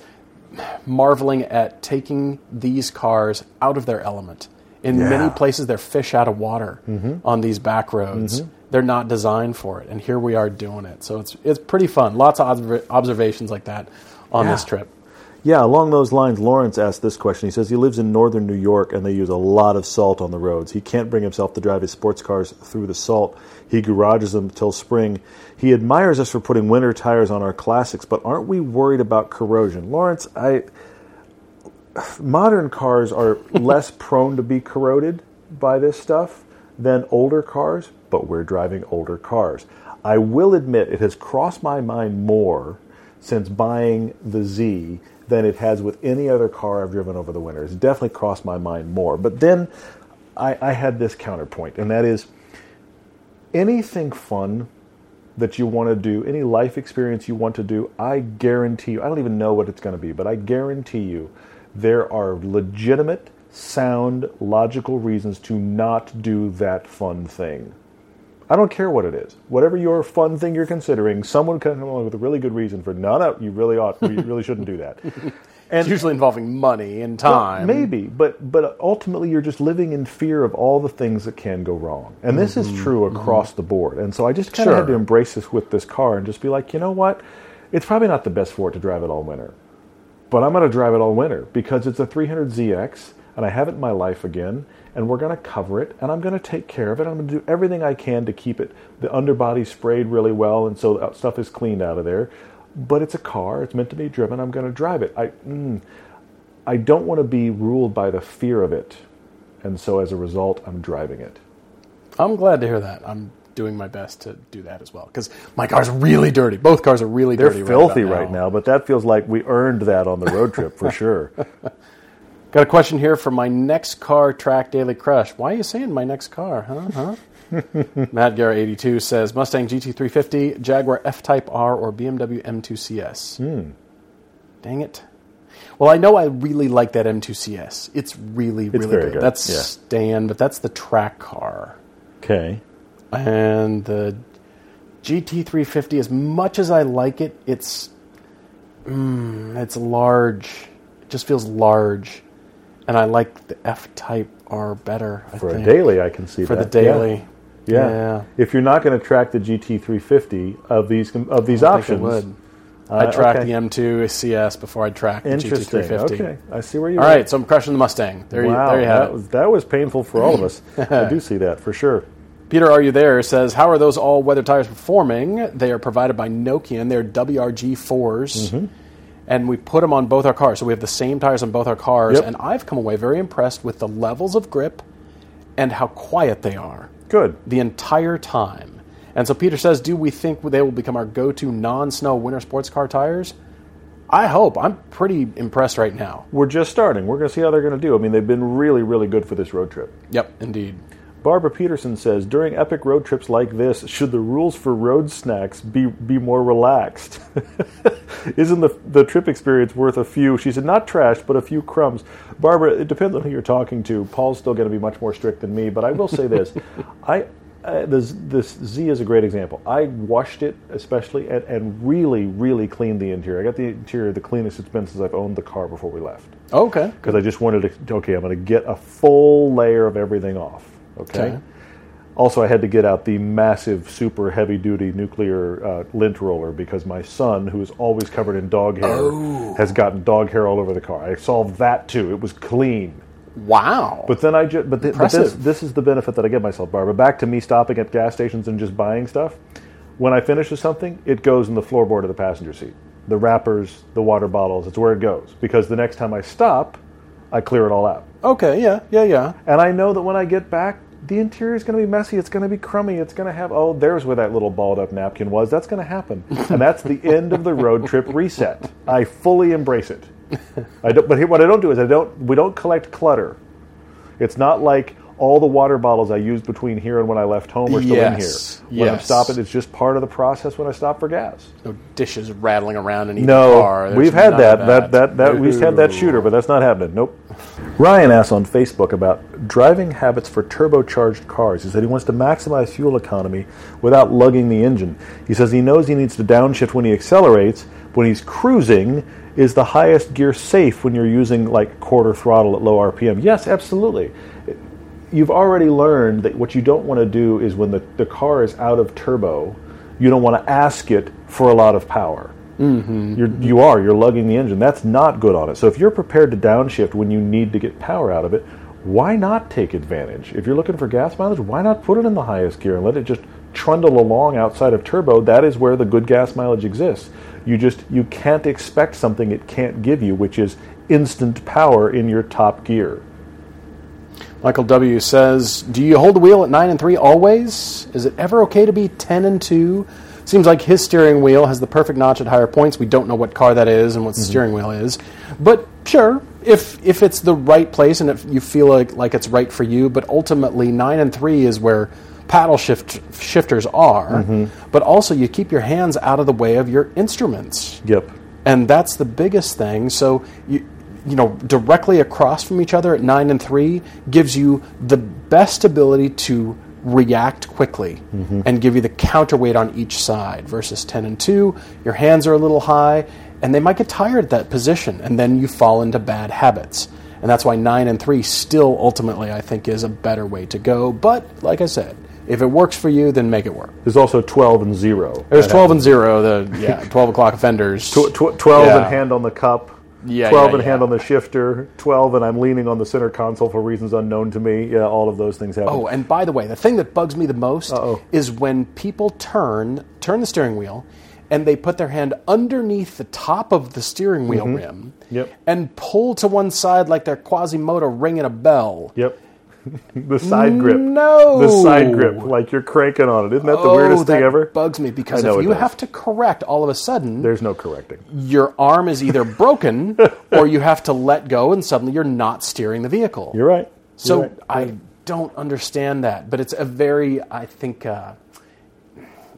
marveling at taking these cars out of their element. In Yeah. Mm-hmm. many places, they're fish out of water on these back roads. They're not designed for it, and here we are doing it. So it's it's pretty fun. Lots of observ- observations like that on this trip. Yeah, along those lines, Lawrence asked this question. He says he lives in northern New York and they use a lot of salt on the roads. He can't bring himself to drive his sports cars through the salt. He garages them till spring. He admires us for putting winter tires on our classics, but aren't we worried about corrosion? Lawrence, I modern cars are less prone to be corroded by this stuff than older cars, but we're driving older cars. I will admit it has crossed my mind more since buying the Z than it has with any other car I've driven over the winter. It's definitely crossed my mind more. But then I, I had this counterpoint, and that is anything fun that you want to do, any life experience you want to do, I guarantee you, I don't even know what it's going to be, but I guarantee you there are legitimate, sound, logical reasons to not do that fun thing. I don't care what it is. Whatever your fun thing you're considering, someone can come along with a really good reason for no, no, you really ought, you really shouldn't do that. And It's usually involving money and time. Maybe, but but ultimately you're just living in fear of all the things that can go wrong, and this is true across the board. And so I just kind of had Mm-hmm. To embrace this with this car and just be like, you know what, it's probably not the best for it to drive it all winter, but I'm going to drive it all winter because it's a 300ZX, and I have it in my life again, and we're going to cover it, and I'm going to take care of it. I'm going to do everything I can to keep it the underbody sprayed really well, and so stuff is cleaned out of there. But it's a car; it's meant to be driven. I'm going to drive it. I. Mm, I don't want to be ruled by the fear of it. And so as a result, I'm driving it. I'm glad to hear that. I'm doing my best to do that as well because my car's really dirty. Both cars are really They're dirty. filthy about right now, but that feels like we earned that on the road trip for sure. Got a question here for my next car track daily crush. Why are you saying my next car? Huh? Huh? Matt Guerra 82 says Mustang GT350, Jaguar F Type R, or BMW M2 CS. Hmm. Dang it. Well, I know I really like that M2 CS. It's really, really very good. good, That's yeah. Stan, but that's the track car. Okay. And the GT350, as much as I like it, it's mm, it's large. It just feels large, and I like the F Type R better. I For a daily, I can see for that. the daily. Yeah. Yeah. If you're not going to track the GT350 of these of these I think options, it would. uh, track okay. the M2 CS before I'd track the GT350. Okay, I see where you. Are. All right, so I'm crushing the Mustang. There, you, wow, there you have that it. was that was painful for all of us. I do see that for sure. Peter, are you there? Says, how are those all-weather tires performing? They are provided by Nokian. They're WRG 4s Mm-hmm. and we put them on both our cars. So we have the same tires on both our cars, Yep. and I've come away very impressed with the levels of grip and how quiet they are Good. the entire time. And so Peter says, do we think they will become our go-to non-snow winter sports car tires? I hope. I'm pretty impressed right now. We're just starting. We're going to see how they're going to do. I mean, they've been really, really good for this road trip. Yep, indeed. Barbara Peterson says, during epic road trips like this, should the rules for road snacks be, be more relaxed? Isn't the, the trip experience worth a few? She said, not trash, but a few crumbs. Barbara, it depends on who you're talking to. Paul's still going to be much more strict than me, but I will say this. I, uh, this, this Z is a great example. I washed it, especially, and, and really, really cleaned the interior. I got the interior the cleanest it's been since I've owned the car before we left Okay. because I just wanted to. Okay, I'm going to get a full layer of everything off. Okay. Okay. Also, I had to get out the massive, super heavy-duty nuclear uh, lint roller because my son, who is always covered in dog hair, Oh. has gotten dog hair all over the car. I solved that too. It was clean. Wow. But then I just, but, th- but this, this is the benefit that I give myself, Barbara. Back to me stopping at gas stations and just buying stuff. When I finish with something, it goes in the floorboard of the passenger seat. The wrappers, the water bottles, it's where it goes. Because the next time I stop, I clear it all out. okay, yeah, yeah, yeah. And I know that when I get back, the interior is going to be messy. It's going to be crummy. It's going to have, oh, there's where that little balled up napkin was. That's going to happen. And that's the end of the road trip reset. I fully embrace it. I don't, but here, what I don't do is I don't, we don't collect clutter. It's not like all the water bottles I used between here and when I left home are still Yes. in here. When I'm Yes. stopping, it's just part of the process when I stop for gas. No dishes rattling around in either No, car. There's we've had none that. That that that we've had that shooter, but that's not happening. Nope. Ryan asks on Facebook about driving habits for turbocharged cars. He said he wants to maximize fuel economy without lugging the engine. He says he knows he needs to downshift when he accelerates. but When he's cruising, is the highest gear safe when you're using like quarter throttle at low RPM? Yes, absolutely. You've already learned that what you don't want to do is when the, the car is out of turbo, you don't want to ask it for a lot of power. Mm-hmm. You're, you are. You're lugging the engine. That's not good on it. So if you're prepared to downshift when you need to get power out of it, why not take advantage? If you're looking for gas mileage, why not put it in the highest gear and let it just trundle along outside of turbo? That is where the good gas mileage exists. You just you can't expect something it can't give you, which is instant power in your top gear. Michael W says, "Do you hold the wheel at nine and three always? Is it ever okay to be ten and two? Seems like his steering wheel has the perfect notch at higher points. We don't know what car that is and what the mm-hmm. steering wheel is, but sure, if if it's the right place and if you feel like like it's right for you, but ultimately nine and three is where." Paddle shift shifters are, mm-hmm. but also you keep your hands out of the way of your instruments Yep. and that's the biggest thing. So you you know directly across from each other at nine and three gives you the best ability to react quickly mm-hmm. and give you the counterweight on each side versus 10 and 2 your hands are a little high and they might get tired at that position and then you fall into bad habits and that's why 9 and 3 still ultimately i think is a better way to go but like i said if it works for you then make it work There's also 12 and 0. there's 12 and 0 the yeah 12 o'clock offenders Tw- tw- 12 Yeah. and hand on the cup. Yeah, 12 yeah, and yeah. hand on the shifter. 12 and I'm leaning on the center console for reasons unknown to me. Yeah, all of those things happen. Oh, and by the way, the thing that bugs me the most Uh-oh. is when people turn turn the steering wheel and they put their hand underneath the top of the steering wheel rim Mm-hmm. Yep. and pull to one side like they're Quasimodo ringing a bell. Yep. the side grip. No. The side grip, like you're cranking on it. Isn't that the weirdest oh, that thing ever? bugs me because if you does. have to correct all of a sudden, There's no correcting. your arm is either broken or you have to let go and suddenly you're not steering the vehicle. You're right. So You're right. I don't understand that, but it's a very I think uh,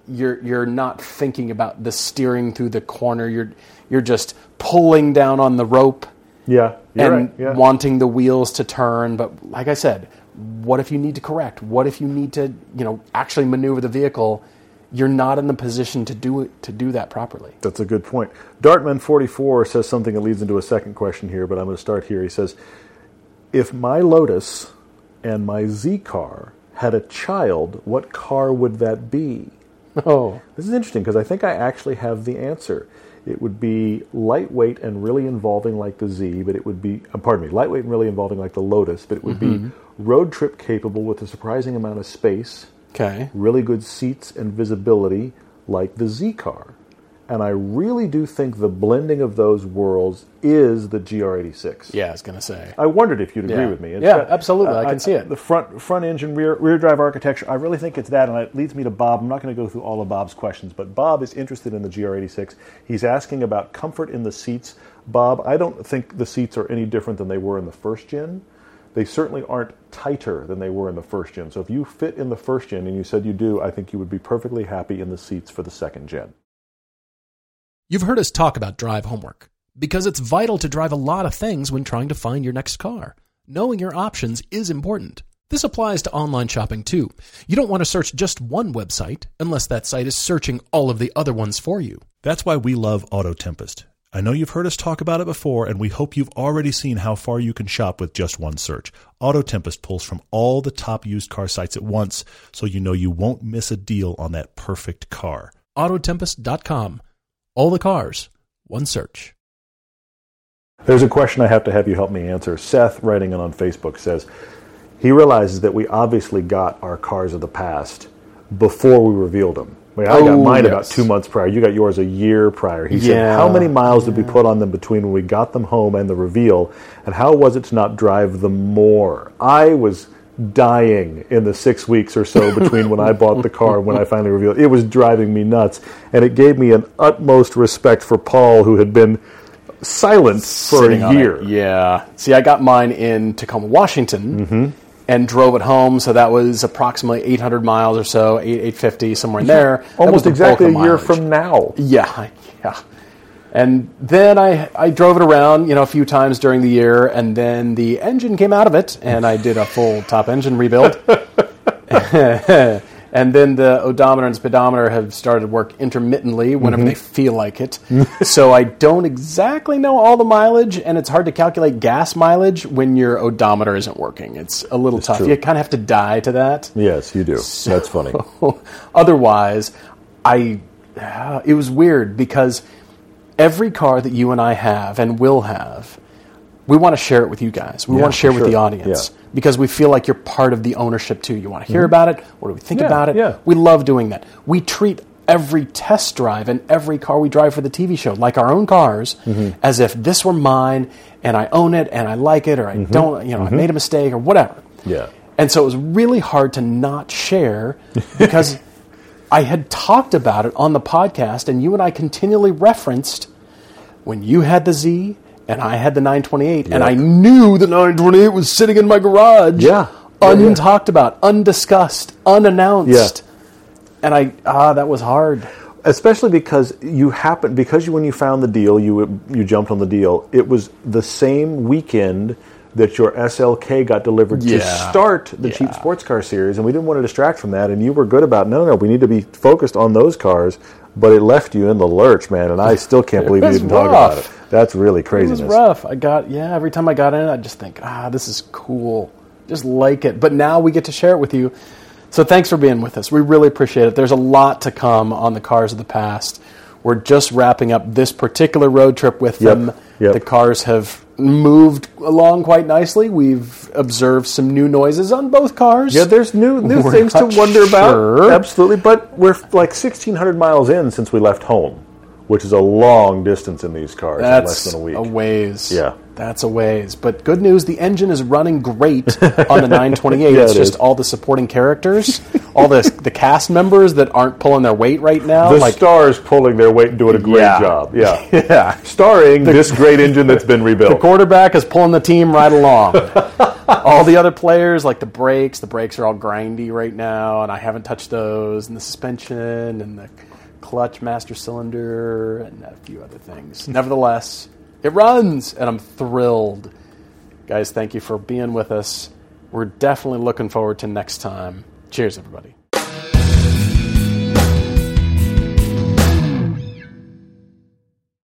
you're you're not thinking about the steering through the corner. You're you're just pulling down on the rope Yeah, you're and right. Yeah. wanting the wheels to turn. But like I said, what if you need to correct? What if you need to you know actually maneuver the vehicle? You're not in the position to do it to do that properly. That's a good point. Dartman44 says something that leads into a second question here, but I'm going to start here. He says, If my Lotus and my Z car had a child, what car would that be? Oh, This is interesting because I think I actually have the answer. It would be lightweight and really involving like the Z, but it would be, uh, pardon me, lightweight and really involving like the Lotus, but it would be road trip capable with a surprising amount of space, okay. really good seats and visibility like the Z car. And I really do think the blending of those worlds is the GR86. Yeah, I was gonna say. I wondered if you'd agree Yeah. with me. Yeah, absolutely. I uh, can see it. The front front engine rear rear drive architecture. I really think it's that, and it leads me to Bob. I'm not going to go through all of Bob's questions, but Bob is interested in the GR86. He's asking about comfort in the seats. Bob, I don't think the seats are any different than they were in the first gen. They certainly aren't tighter than they were in the first gen. So if you fit in the first gen, and you said you do, I think you would be perfectly happy in the seats for the second gen. You've heard us talk about drive homework because it's vital to drive a lot of things when trying to find your next car. Knowing your options is important. This applies to online shopping too. You don't want to search just one website unless that site is searching all of the other ones for you. That's why we love Auto Tempest. I know you've heard us talk about it before, and we hope you've already seen how far you can shop with just one search. Auto Tempest pulls from all the top used car sites at once, so you know you won't miss a deal on that perfect car. Autotempest.com. All the cars, one search. There's a question I have to have you help me answer. Seth, writing it on Facebook, says he realizes that we obviously got our cars of the past before we revealed them. I, mean, I got Oh, mine about two months prior. You got yours a year prior. He said, How many miles did we put on them between when we got them home and the reveal? And how was it to not drive them more? I was dying in the six weeks or so between when I bought the car and when I finally revealed it. It was driving me nuts. And it gave me an utmost respect for Paul, who had been silent for Sitting a year. Yeah. See, I got mine in Tacoma, Washington, mm-hmm. and drove it home. So that was approximately 800 miles or so, 8, 850, somewhere in there. Almost the exactly a year mileage. from now. Yeah, yeah. And then I, I drove it around, you know, a few times during the year, and then the engine came out of it, and I did a full top engine rebuild. and then the odometer and speedometer have started to work intermittently whenever Mm-hmm. they feel like it. so I don't exactly know all the mileage, and it's hard to calculate gas mileage when your odometer isn't working. It's a little tough. true. You kind of have to die to that. Yes, you do. That's funny. Otherwise, I uh, it was weird because every car that you and I have and will have, we want to share it with you guys. We Yeah, want to share with the audience Yeah. because we feel like you're part of the ownership too. You want to hear about it. What do we think Mm-hmm. Yeah, about it? yeah. We love doing that. We treat every test drive and every car we drive for the TV show like our own cars Mm-hmm. as if this were mine and I own it and I like it or I don't, you know, I made a mistake or whatever. Mm-hmm. Yeah. And so it was really hard to not share because I had talked about it on the podcast, and you and I continually referenced when you had the Z and I had the 928, and I knew the 928 was sitting in my garage. Yeah. Yeah, yeah. Untalked about, undiscussed, unannounced. And I, ah, that was hard. especially because you happened because you, when you found the deal, you you jumped on the deal. It was the same weekend that your SLK got delivered to start the cheap sports car series, and we didn't want to distract from that. And you were good about no, no, we need to be focused on those cars. But it left you in the lurch, man, and I still can't believe you didn't talk about it. That's really crazy. It was rough. I got yeah. Every time I got in, I just think, ah, this is cool. Just like it. But now we get to share it with you. So thanks for being with us. We really appreciate it. There's a lot to come on the cars of the past. We're just wrapping up this particular road trip with Yep, them. yep. The cars have moved along quite nicely. We've observed some new noises on both cars. Yeah, there's new new We're things to wonder about. Absolutely, but we're like 1,600 miles in since we left home, which is a long distance in these cars in less than a week. A ways. Yeah. That's a ways. But good news, the engine is running great on the 928. Yeah, it's it just is. all the supporting characters, all the the cast members that aren't pulling their weight right now. The like stars pulling their weight and doing a great Yeah. job. Yeah. yeah. Starring this great engine that's been rebuilt. The quarterback is pulling the team right along. all the other players, like the brakes, the brakes are all grindy right now, and I haven't touched those, and the suspension, and the clutch master cylinder, and a few other things. Nevertheless, it runs, and I'm thrilled. Guys, thank you for being with us. We're definitely looking forward to next time. Cheers, everybody.